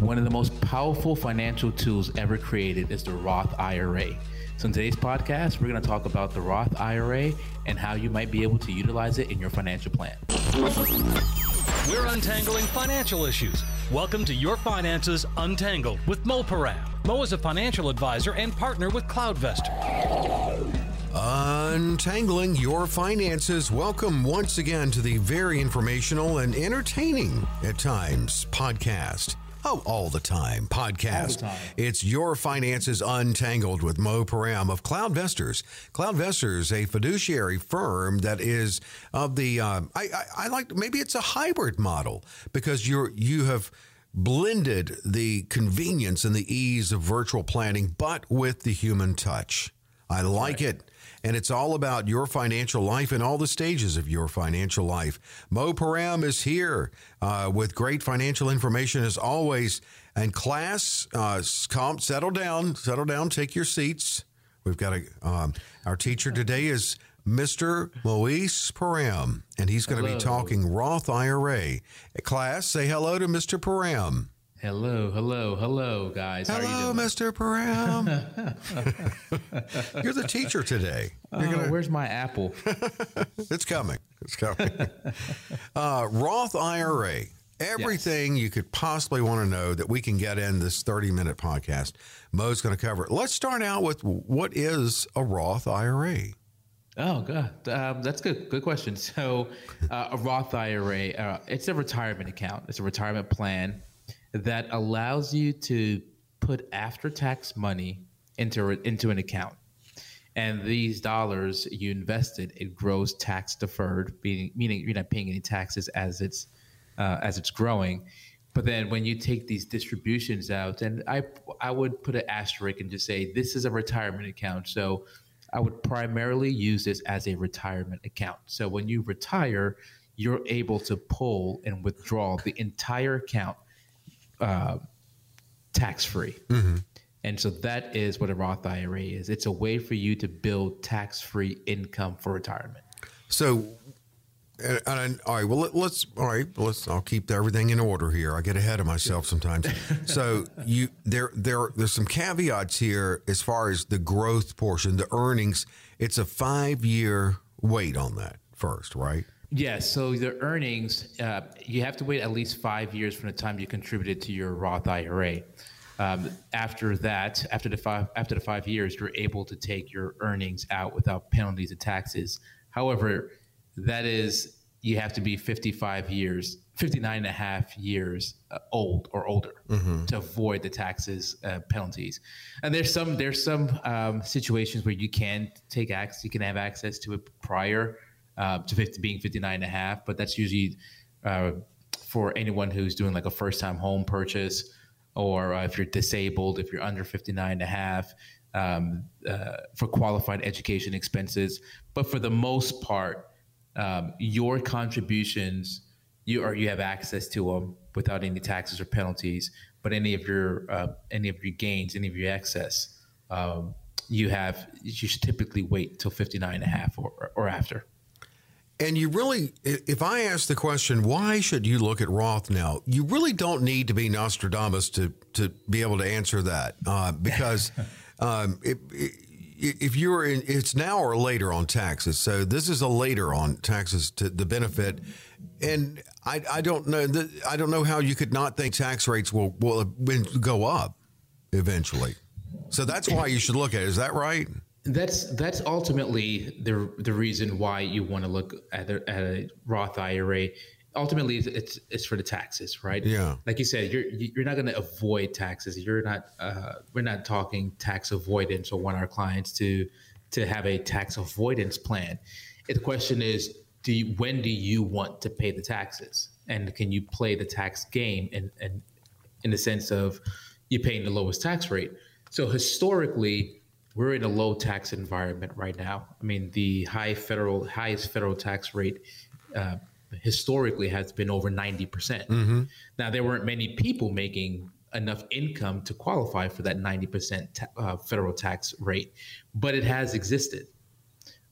One of the most powerful financial tools ever created is the Roth IRA. So, in today's podcast, we're going to talk about the Roth IRA and how you might be able to utilize it in your financial plan. We're untangling financial issues. Welcome to Your Finances Untangled with Mo Param. Mo is a financial advisor and partner with CloudVestor. Untangling your finances. Welcome once again to the very informational and entertaining at times podcast. Oh, all the time podcast. The time. It's Your Finances Untangled with Mo Param of CloudVestors. CloudVestors, a fiduciary firm that is of the, um, I, I, I like, maybe it's a hybrid model because you're, you have blended the convenience and the ease of virtual planning, but with the human touch. I like it. And it's all about your financial life and all the stages of your financial life. Mo Param is here uh, with great financial information as always. And class, uh, calm, settle down, settle down, take your seats. We've got a, um, our teacher today is Mr. Moise Param, and he's going to be talking Roth IRA. Class, say hello to Mr. Param. Hello, hello, hello, guys. How Hello, are you doing? Mr. Param. You're the teacher today. You're Oh, gonna- where's my apple? It's coming. It's coming. uh, Roth IRA. Everything you could possibly want to know that we can get in this 30 minute podcast. Mo's going to cover it. Let's start out with what is a Roth IRA? Oh, God. Um, that's good. Good question. So, uh, a Roth IRA, uh, it's a retirement account. It's a retirement plan that allows you to put after-tax money into into an account, and these dollars you invested, it grows tax deferred, meaning meaning you're not paying any taxes as it's uh, as it's growing. But then when you take these distributions out, and I I would put an asterisk and just say this is a retirement account. So I would primarily use this as a retirement account. So when you retire, you're able to pull and withdraw the entire account uh, tax free. And so that is what a Roth IRA is. It's a way for you to build tax free income for retirement. So, and, and, all right, well, let, let's, all right, let's, I'll keep everything in order here. I get ahead of myself sometimes. so you, there, there, there's some caveats here as far as the growth portion, the earnings. It's a five year wait on that first, right? Yes. So the earnings, uh, you have to wait at least five years from the time you contributed to your Roth IRA. Um, after that, after the five after the five years, you're able to take your earnings out without penalties and taxes. However, that is you have to be 55 years, 59 and a half years uh, old or older to avoid the taxes uh, penalties. And there's some there's some um, situations where you can take access, you can have access to it prior uh, to 50, being 59 and a half, but that's usually uh, for anyone who's doing like a first time home purchase or uh, if you're disabled, if you're under 59 and a half, um, uh, for qualified education expenses. But for the most part, um, your contributions, you or you have access to them without any taxes or penalties. But any of your uh, any of your gains, any of your excess, um, you have you should typically wait till 59 and a half or, or after. And you really, if I ask the question, why should you look at Roth now? You really don't need to be Nostradamus to to be able to answer that, uh, because um, it, it, if you're in, it's now or later on taxes. So this is a later on taxes to the benefit, and I, I don't know I don't know how you could not think tax rates will will go up eventually. So that's why you should look at it. Is that right? That's that's ultimately the the reason why you want to look at a, at a Roth IRA. Ultimately, it's, it's it's for the taxes, right? Yeah. Like you said, you're you're not going to avoid taxes. You're not. Uh, we're not talking tax avoidance or want our clients to to have a tax avoidance plan. The question is, do you, when do you want to pay the taxes, and can you play the tax game in in, in the sense of you're paying the lowest tax rate? So historically, we're in a low tax environment right now. I mean, the high federal highest federal tax rate uh, historically has been over ninety percent. Now, there weren't many people making enough income to qualify for that ninety percent ta- uh, federal tax rate, but it has existed.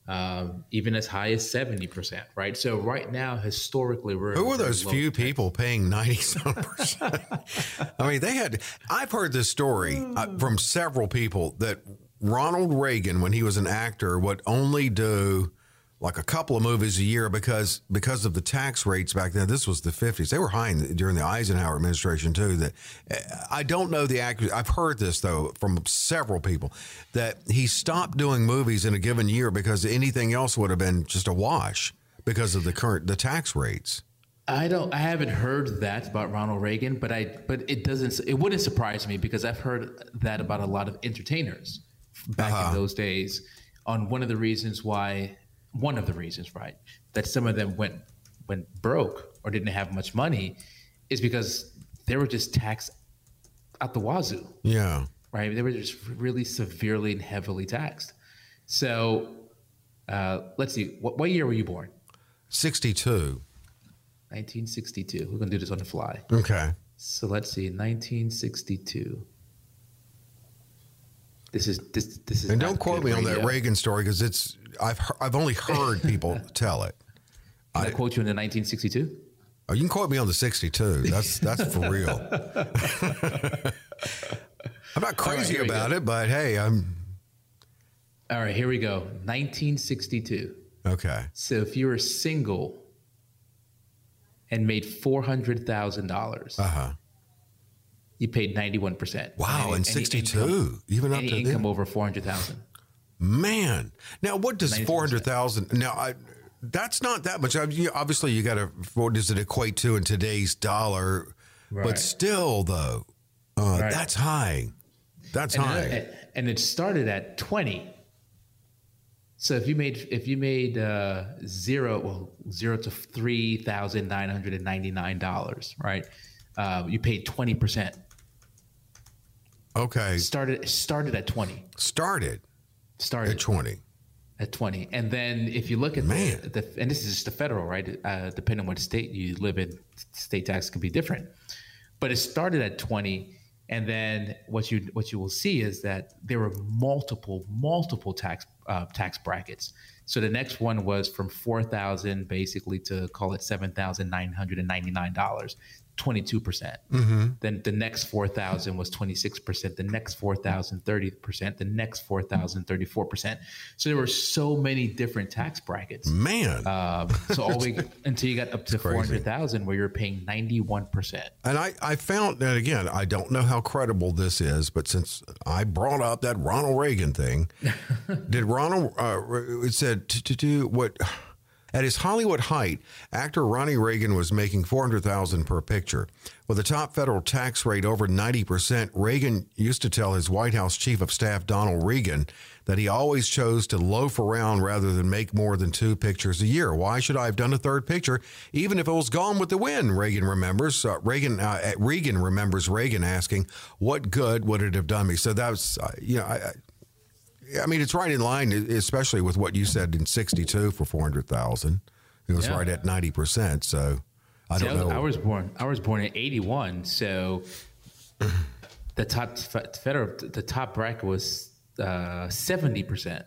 um, even as high as 70%, right? So right now, historically, we're who are those few tax. people paying ninety some percent? I mean, they had. I've heard this story uh, from several people that Ronald Reagan, when he was an actor, would only do like a couple of movies a year because because of the tax rates back then. This was the 50s. They were high the, during the Eisenhower administration too. That eh, I don't know the actors. I've heard this though from several people that he stopped doing movies in a given year because anything else would have been just a wash because of the current the tax rates. I don't. I haven't heard that about Ronald Reagan, but I. But it doesn't. It wouldn't surprise me because I've heard that about a lot of entertainers back uh-huh. in those days. On one of the reasons why one of the reasons, right, that some of them went went broke or didn't have much money is because they were just taxed at the wazoo. Yeah. Right. They were just really severely and heavily taxed. So uh, let's see. What, what year were you born? 62. 1962. We're to do this on the fly. Okay. So let's see. 1962. This is this this is. And don't quote me radio. on that Reagan story because it's I've I've only heard people tell it. Can I, I quote you in the 1962? Oh, you can quote me on the 62. That's that's for real. I'm not crazy right, about it, but hey, I'm. All right, here we go. 1962. Okay. So if you were single and made four hundred thousand dollars, uh huh, you paid 91 percent. Wow, and 62, even up to income over 400,000. Man, now what does four hundred thousand? Now, I, that's not that much. Obviously, you got to. What does it equate to in today's dollar? Right. But still, though, uh, right. that's high. That's and high. It, and it started at twenty. So if you made if you made uh, zero well zero to three thousand nine hundred and ninety nine dollars, right? Uh, you paid twenty percent. Okay. Started started at twenty. Started? Started. At 20 at 20 and then if you look at Man. The, the and this is just the federal right? Uh, depending on what state you live in state tax can be different. But it started at 20 and then what you what you will see is that there were multiple multiple tax uh, tax brackets. So the next one was from 4000 basically to call it $7999 22%. percent mm-hmm. Then the next 4,000 was 26%. The next 4,000, 30%. The next 4,000, 34%. So there were so many different tax brackets. Man. Um, so all we, until you got up to 400,000 where you're paying 91%. And I, I found that again, I don't know how credible this is, but since I brought up that Ronald Reagan thing, did Ronald, uh, it said to do what, at his Hollywood height, actor Ronnie Reagan was making 400,000 per picture. With a top federal tax rate over 90%, Reagan used to tell his White House chief of staff Donald Regan that he always chose to loaf around rather than make more than two pictures a year. Why should I have done a third picture even if it was gone with the wind? Reagan remembers. Uh, Reagan uh, Regan remembers Reagan asking, "What good would it have done me?" So that's uh, you know, I, I mean, it's right in line, especially with what you said in '62 for 400,000. It was yeah. right at 90 percent. So I don't know. I was born. I was born in '81, so the top federal the top bracket was uh, 70 percent.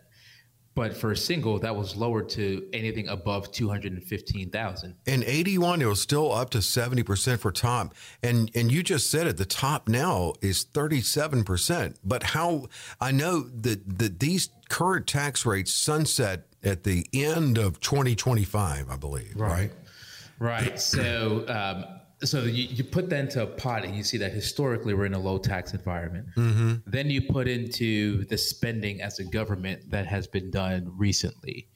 But for a single, that was lowered to anything above 215,000. In 81, it was still up to 70% for top. And and you just said it, the top now is 37%. But how I know that, that these current tax rates sunset at the end of 2025, I believe, right? Right. right. So um, so you, you put that into a pot and you see that historically we're in a low tax environment. Mm-hmm. Then you put into the spending as a government that has been done recently.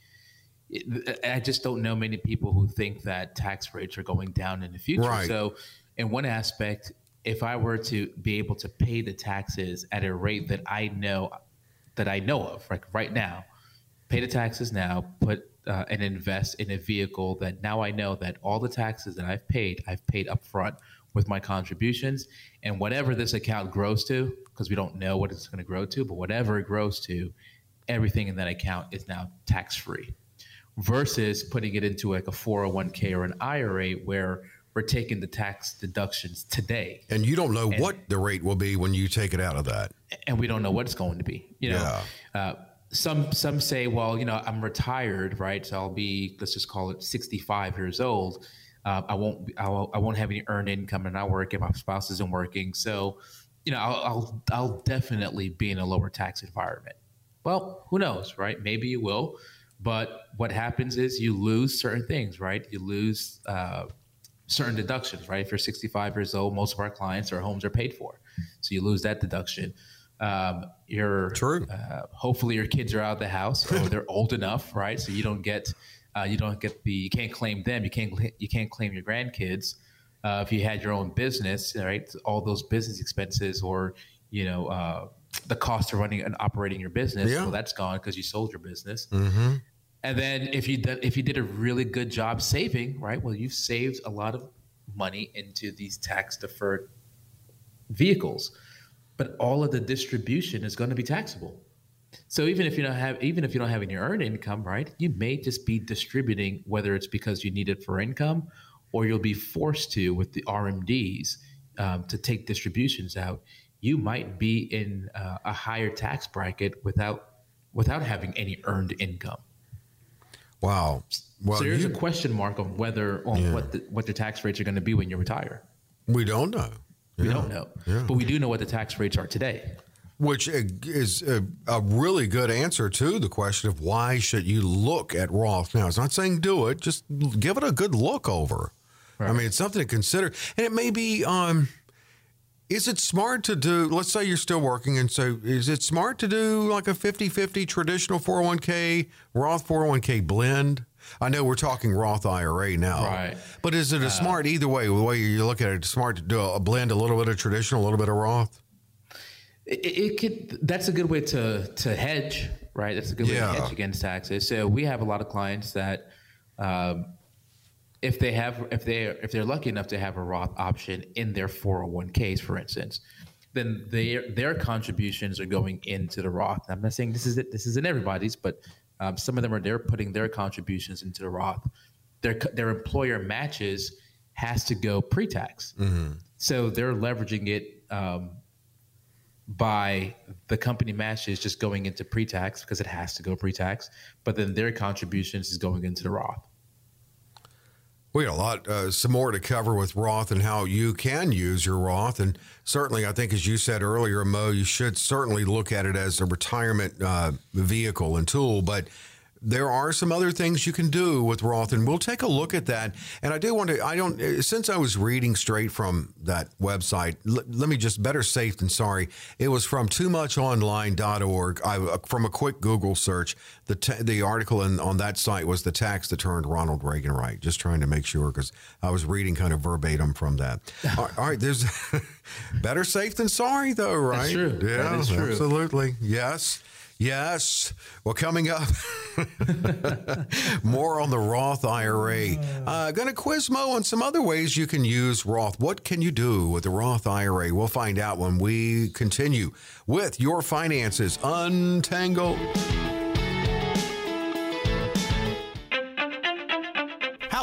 I just don't know many people who think that tax rates are going down in the future. Right. So, in one aspect, if I were to be able to pay the taxes at a rate that I know that I know of, like right now, pay the taxes now, put uh, and invest in a vehicle that now I know that all the taxes that I've paid, I've paid up front with my contributions. And whatever this account grows to, because we don't know what it's going to grow to, but whatever it grows to, everything in that account is now tax free versus putting it into like a 401k or an IRA where we're taking the tax deductions today. And you don't know and, what the rate will be when you take it out of that. And we don't know what it's going to be. You know, yeah. uh, some some say, well, you know, I'm retired, right? So I'll be let's just call it 65 years old. Uh, I won't I won't, have any earned income and I work working. My spouse isn't working, so you know, I'll, I'll I'll definitely be in a lower tax environment. Well, who knows, right? Maybe you will, but what happens is you lose certain things, right? You lose uh, certain deductions, right? If you're 65 years old, most of our clients, their homes are paid for, so you lose that deduction um, your True. Uh, hopefully your kids are out of the house or they're old enough, right? So you don't get uh, you don't get the you can't claim them. You can't you can't claim your grandkids. Uh, if you had your own business, right? All those business expenses or you know uh, the cost of running and operating your business, Yeah. well, that's gone because you sold your business. Mm-hmm. And then if you did, if you did a really good job saving, right? Well, you've saved a lot of money into these tax deferred vehicles, but all of the distribution is going to be taxable. So even if you don't have even if you don't have any earned income, right? You may just be distributing whether it's because you need it for income, or you'll be forced to with the RMDs um, to take distributions out. You might be in uh, a higher tax bracket without without having any earned income. Wow. Well, so there's you- a question mark on whether on what the, what the tax rates are going to be when you retire. we don't know. We Yeah. don't know, Yeah. but we do know what the tax rates are today. Which is a, a really good answer to the question of why should you look at Roth now. It's not saying do it, just give it a good look over. I mean, it's something to consider. And it may be, um, is it smart to do, let's say you're still working, and so is it smart to do like a 50 50 traditional 401k, Roth 401k blend? I know we're talking Roth IRA now. Right. But is it a smart, either way, the way you look at it, smart to do a blend, a little bit of traditional, a little bit of Roth? It, it could. That's a good way to to hedge, right? That's a good way to hedge against taxes. So we have a lot of clients that, um, if they have, if they if they're lucky enough to have a Roth option in their 401ks, for instance, then their their contributions are going into the Roth. I'm not saying this is it. This isn't everybody's, but um, some of them are they're putting their contributions into the Roth. Their their employer matches has to go pre-tax, so they're leveraging it. Um, by the company matches just going into pre-tax because it has to go pre-tax, but then their contributions is going into the Roth. We got a lot, uh, some more to cover with Roth and how you can use your Roth. And certainly, I think, as you said earlier, Mo, you should certainly look at it as a retirement uh, vehicle and tool. But there are some other things you can do with Roth, and we'll take a look at that. And I do want to, I don't, uh, since I was reading straight from that website, l- let me just better safe than sorry. It was from too much toomuchonline.org. I, uh, from a quick Google search, the, ta the article in, on that site was the tax that turned Ronald Reagan right. Just trying to make sure because I was reading kind of verbatim from that. all right, all right, there's better safe than sorry, though, right? true. Yeah, is true. absolutely. Yes. Yes. Well, coming up, more on the Roth IRA. Uh, going to quiz Mo on some other ways you can use Roth. What can you do with the Roth IRA? We'll find out when we continue with Your Finances Untangled.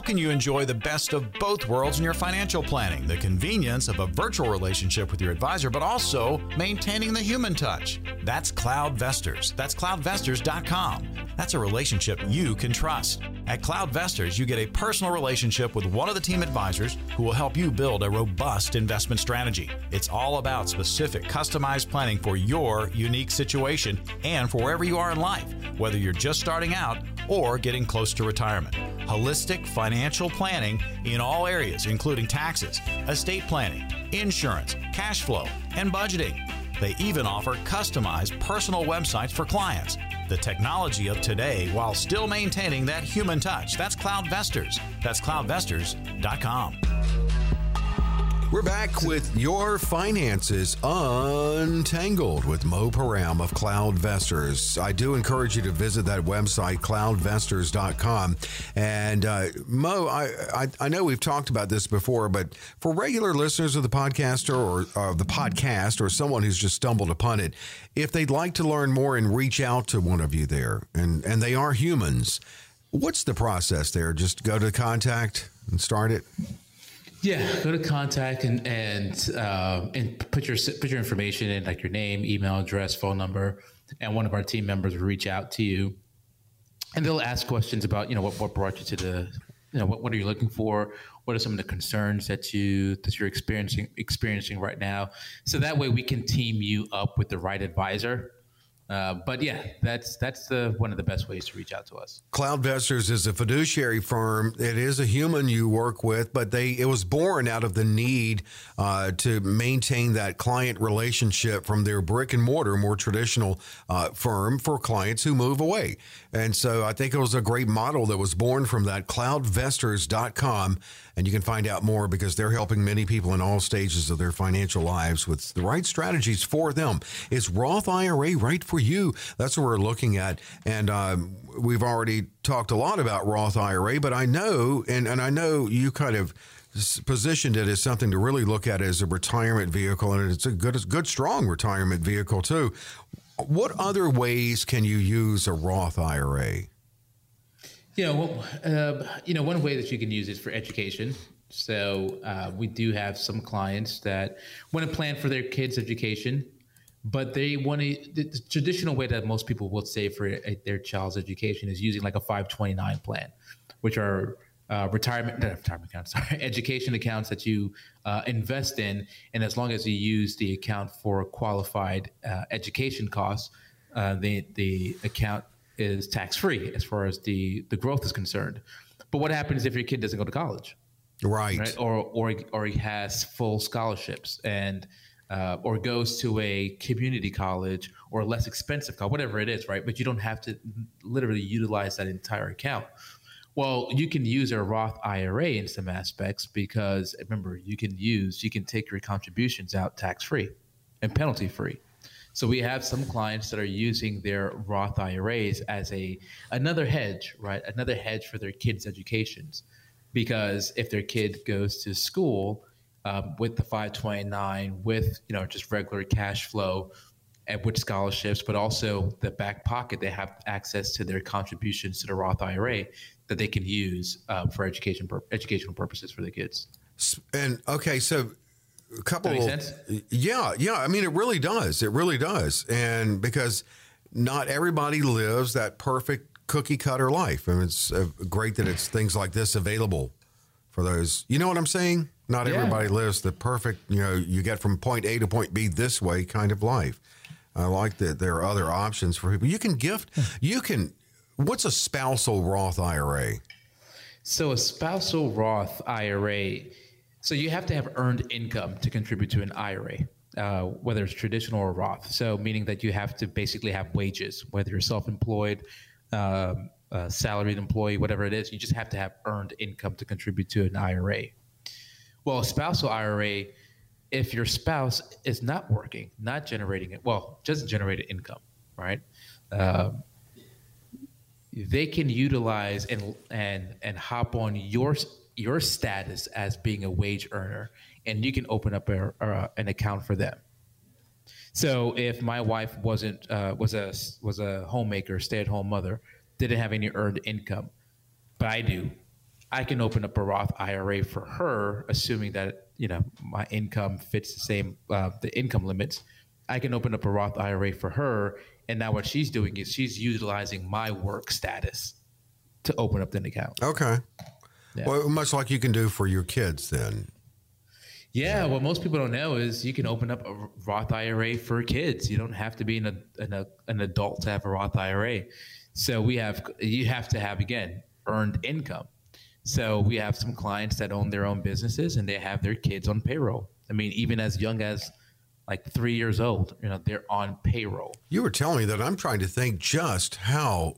Can you enjoy the best of both worlds in your financial planning? The convenience of a virtual relationship with your advisor, but also maintaining the human touch. That's Cloudvestors. That's cloudvestors.com. That's a relationship you can trust. At Cloudvestors, you get a personal relationship with one of the team advisors who will help you build a robust investment strategy. It's all about specific, customized planning for your unique situation and for wherever you are in life, whether you're just starting out or getting close to retirement. Holistic financial planning in all areas, including taxes, estate planning, insurance, cash flow, and budgeting. They even offer customized personal websites for clients. The technology of today while still maintaining that human touch. That's Cloudvestors. That's cloudvestors.com. We're back with Your Finances Untangled with Mo Param of Cloudvestors. I do encourage you to visit that website, cloudvestors.com. And uh, Mo, I, I, I know we've talked about this before, but for regular listeners of the podcast or uh, the podcast or someone who's just stumbled upon it, if they'd like to learn more and reach out to one of you there, and, and they are humans, what's the process there? Just go to contact and start it? Yeah, go to contact and and uh, and put your put your information in, like your name, email address, phone number, and one of our team members will reach out to you, and they'll ask questions about you know what, what brought you to the you know what, what are you looking for? What are some of the concerns that you that you're experiencing experiencing right now? So that way we can team you up with the right advisor uh, but yeah, that's that's the one of the best ways to reach out to us. CloudVestors is a fiduciary firm. It is a human you work with, but they it was born out of the need uh, to maintain that client relationship from their brick and mortar, more traditional uh, firm for clients who move away. And so I think it was a great model that was born from that. CloudVestors.com, and you can find out more because they're helping many people in all stages of their financial lives with the right strategies for them. Is Roth IRA right for you. That's what we're looking at. And um, we've already talked a lot about Roth IRA, but I know, and, and I know you kind of positioned it as something to really look at as a retirement vehicle, and it's a good, good, strong retirement vehicle too. What other ways can you use a Roth IRA? Yeah, well, uh, you know, one way that you can use it for education. So uh, we do have some clients that want to plan for their kids' education but they want to the, traditional way that most people will save for a, their child's education is using like a 529 plan which are uh, retirement retirement accounts sorry education accounts that you uh, invest in and as long as you use the account for qualified uh, education costs uh, the the account is tax free as far as the the growth is concerned but what happens if your kid doesn't go to college right, right? or or or he has full scholarships and uh, or goes to a community college or a less expensive college, whatever it is, right? But you don't have to literally utilize that entire account. Well, you can use a Roth IRA in some aspects because remember, you can use, you can take your contributions out tax free and penalty free. So we have some clients that are using their Roth IRAs as a another hedge, right? Another hedge for their kids' educations. Because if their kid goes to school, um, with the 529, with you know just regular cash flow, and with scholarships, but also the back pocket, they have access to their contributions to the Roth IRA that they can use um, for education educational purposes for the kids. And okay, so a couple. Yeah, yeah. I mean, it really does. It really does, and because not everybody lives that perfect cookie cutter life, and it's uh, great that it's things like this available for those. You know what I'm saying? Not yeah. everybody lives the perfect, you know, you get from point A to point B this way kind of life. I like that there are other options for people. You can gift, you can, what's a spousal Roth IRA? So, a spousal Roth IRA, so you have to have earned income to contribute to an IRA. Uh, whether it's traditional or Roth. So, meaning that you have to basically have wages, whether you're self employed, um, salaried employee, whatever it is, you just have to have earned income to contribute to an IRA. Well, a spousal IRA, if your spouse is not working, not generating it, well, doesn't generate income, right? Um, they can utilize and and and hop on your your status as being a wage earner, and you can open up a, a, an account for them. So if my wife wasn't uh, was a was a homemaker, stay at home mother, didn't have any earned income, but I do, I can open up a Roth IRA for her, assuming that you know my income fits the same uh, the income limits. I can open up a Roth IRA for her, and now what she's doing is she's utilizing my work status to open up the account. Okay. Yeah. Well, much like you can do for your kids, then. Yeah, what most people don't know is you can open up a Roth IRA for kids. You don't have to be an, an, an adult to have a Roth IRA. So we have you have to have again earned income. So we have some clients that own their own businesses and they have their kids on payroll. I mean, even as young as like three years old, you know, they're on payroll. You were telling me that I'm trying to think just how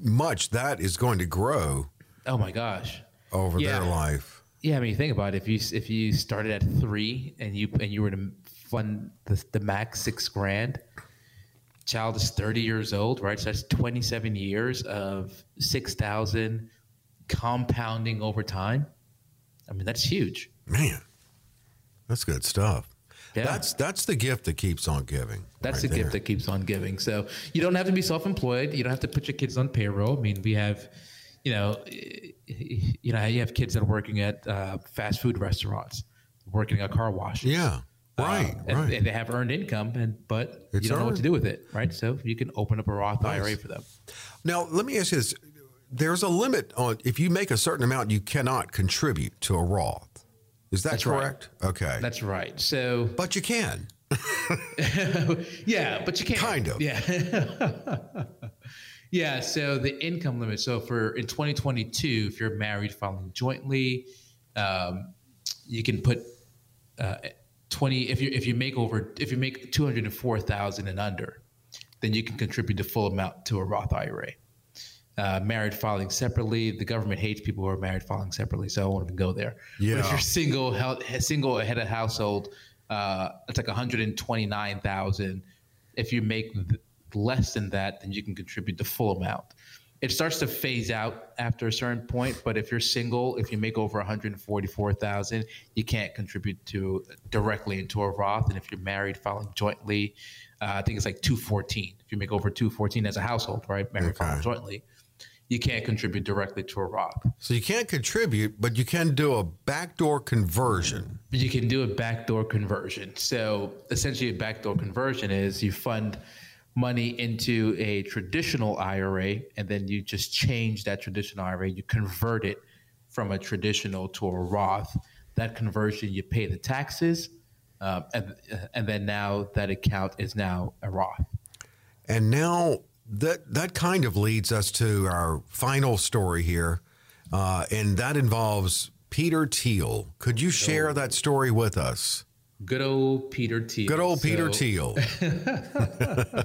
much that is going to grow. Oh my gosh. Over yeah. their life. Yeah, I mean, think about it. If you if you started at three and you and you were to fund the, the max six grand, child is thirty years old, right? So that's twenty seven years of six thousand compounding over time. I mean, that's huge. Man, that's good stuff. Yeah. That's that's the gift that keeps on giving. That's right the there. gift that keeps on giving. So you don't have to be self-employed. You don't have to put your kids on payroll. I mean, we have, you know, you know, you have kids that are working at uh, fast food restaurants, working at car washes. Yeah. Right, and, right. and they have earned income, and but It's you don't know what to do with it, right? So you can open up a Roth IRA for them. Now, let me ask you this. There's a limit on if you make a certain amount, you cannot contribute to a Roth. Is that That's right. correct? Okay. That's right. So but you can. yeah, but you can't. Kind of. Yeah. yeah. So the income limit. So for in 2022, if you're married filing jointly, um, you can put uh, 20. If you if you make over if you make 204,000 and under, then you can contribute the full amount to a Roth IRA. Uh, married filing separately, the government hates people who are married filing separately, so I won't even go there. But if you're single, hel- single head of household, uh, it's like 129,000. If you make less than that, then you can contribute the full amount. It starts to phase out after a certain point, but if you're single, if you make over 144,000, you can't contribute to directly into a Roth. And if you're married, filing jointly, uh, I think it's like 214. If you make over 214 as a household, right, married Okay. filing jointly, you can't contribute directly to a Roth. So you can't contribute, but you can do a backdoor conversion. you can do a backdoor conversion. So essentially, a backdoor conversion is you fund money into a traditional IRA, and then you just change that traditional IRA. You convert it from a traditional to a Roth. That conversion, you pay the taxes, um, and and then now that account is now a Roth. And now that that kind of leads us to our final story here, uh, and that involves Peter Thiel. Could you share that story with us? Good old Peter Thiel. Good old Peter So- Thiel.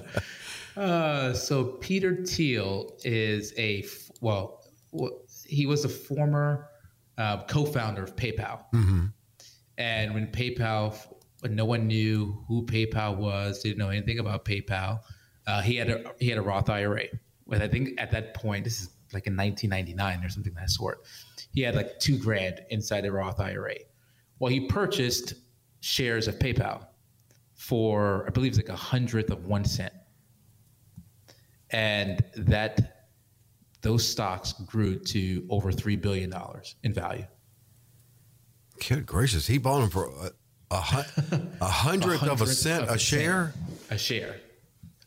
Uh, so Peter Thiel is a well, he was a former uh, co-founder of PayPal, and when PayPal, when no one knew who PayPal was, didn't know anything about PayPal, uh, he had a he had a Roth IRA. With I think at that point, this is like in 1999 or something of that sort. He had like two grand inside the Roth IRA. Well, he purchased shares of PayPal for I believe it's like a hundredth of one cent. And that those stocks grew to over three billion dollars in value. Good gracious, he bought them for a, a, a hundredth of a cent of a a share. A share,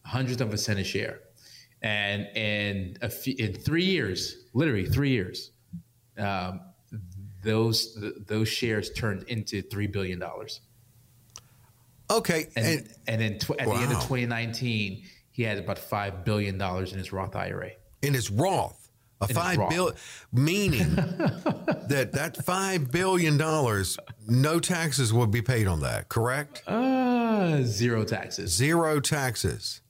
a hundredth of a cent a share, and in a few, in three years, literally three years, um, those th- those shares turned into three billion dollars. Okay, And and, and, then tw- at the end of 2019, he had about five billion dollars in his Roth IRA. in his Roth, a his five Roth. bill, meaning that that five billion dollars, no taxes will be paid on that. Correct? Uh, zero taxes. Zero taxes.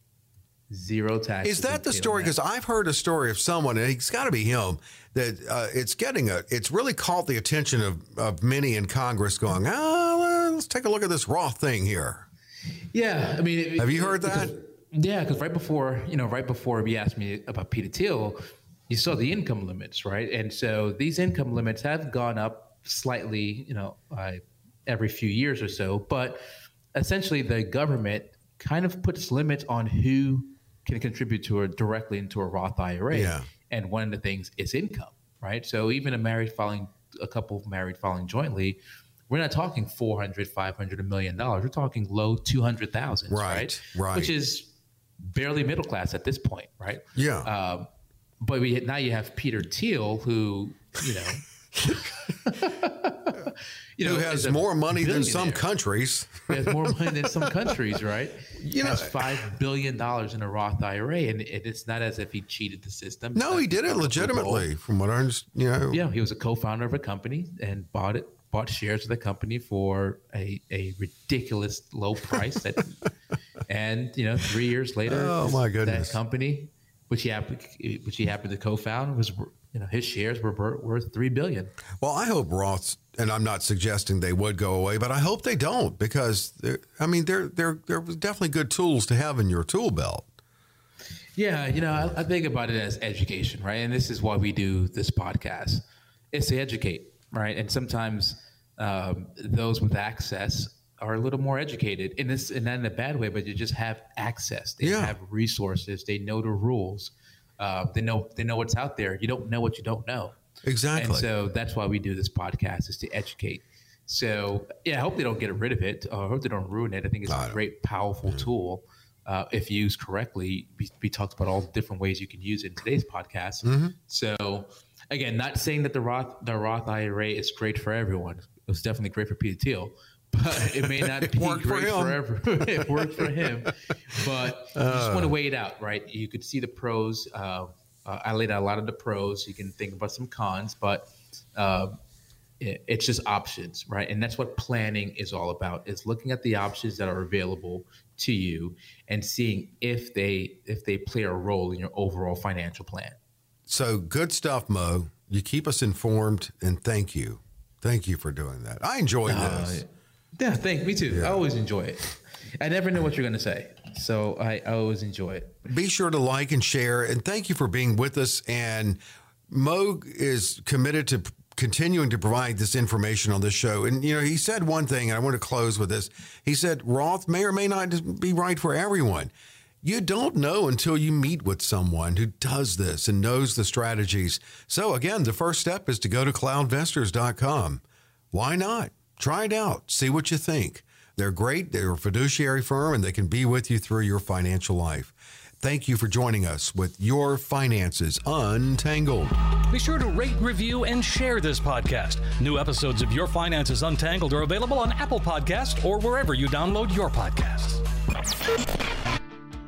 Zero taxes. Is that the story? Because I've heard a story of someone, and it's got to be him, that uh, it's getting a, it's really caught the attention of, of many in Congress going, ah, let's take a look at this Roth thing here. Yeah, I mean, it- Have you heard that? because- yeah, because right before you know, right before you asked me about Peter Thiel, you saw the income limits, right? And so these income limits have gone up slightly, you know, uh, every few years or so. But essentially, the government kind of puts limits on who can contribute to a directly into a Roth IRA. Yeah. And one of the things is income, right? So even a married filing, a couple married filing jointly, we're not talking 400, 500, a million dollars. We're talking low 200,000, Right, right? right. Which is barely middle class at this point, right? Yeah. Um, but we now you have Peter Thiel, who you know, you know, Who has more money than some countries. Has more money than some countries, right? You know- has five billion dollars in a Roth IRA, and it's not as if he cheated the system. It's No, he did it legitimately, from what I understand. You know, Yeah, he was a co-founder of a company and bought it, bought shares of the company for a, a ridiculous low price. That, and you know, three years later, Oh, my goodness. that company, which he happened, which he happened to co-found, was you know his shares were worth three billion. Well, I hope Roths, and I'm not suggesting they would go away, but I hope they don't because I mean they're they're they're definitely good tools to have in your tool belt. Yeah, you know, I, I think about it as education, right? And this is why we do this podcast. It's to educate, right? And sometimes um, those with access are a little more educated, in this, and not in a bad way, but you just have access. They Yeah. have resources. They know the rules. Uh, they know they know what's out there. You don't know what you don't know. Exactly. And so that's why we do this podcast is to educate. So yeah, I hope they don't get rid of it. I hope they don't ruin it. I think it's a great, powerful tool. Uh, if used correctly, we, we, talked about all the different ways you can use it in today's podcast. Mm-hmm. So again, not saying that the Roth the Roth IRA is great for everyone. It was definitely great for Peter Thiel, but it may not be great for, for everyone. it worked for him, but you just want to uh. weigh it out, right? You could see the pros. Uh, uh, I laid out a lot of the pros. You can think about some cons, but uh, it, it's just options, right? And that's what planning is all about: is looking at the options that are available to you and seeing if they if they play a role in your overall financial plan. So good stuff, Mo. You keep us informed, and thank you, thank you for doing that. I enjoy uh, this. Yeah, thank me too. Yeah. I always enjoy it. I never know what you're going to say, so I, I always enjoy it. Be sure to like and share, and thank you for being with us. And Mo is committed to continuing to provide this information on this show. And, you know, he said one thing, and I want to close with this. He said, Roth may or may not be right for everyone. You don't know until you meet with someone who does this and knows the strategies. So, again, the first step is to go to cloudvestors.com. Why not? Try it out, see what you think. They're great, they're a fiduciary firm, and they can be with you through your financial life. Thank you for joining us with Your Finances Untangled. Be sure to rate, review, and share this podcast. New episodes of Your Finances Untangled are available on Apple Podcasts or wherever you download your podcasts.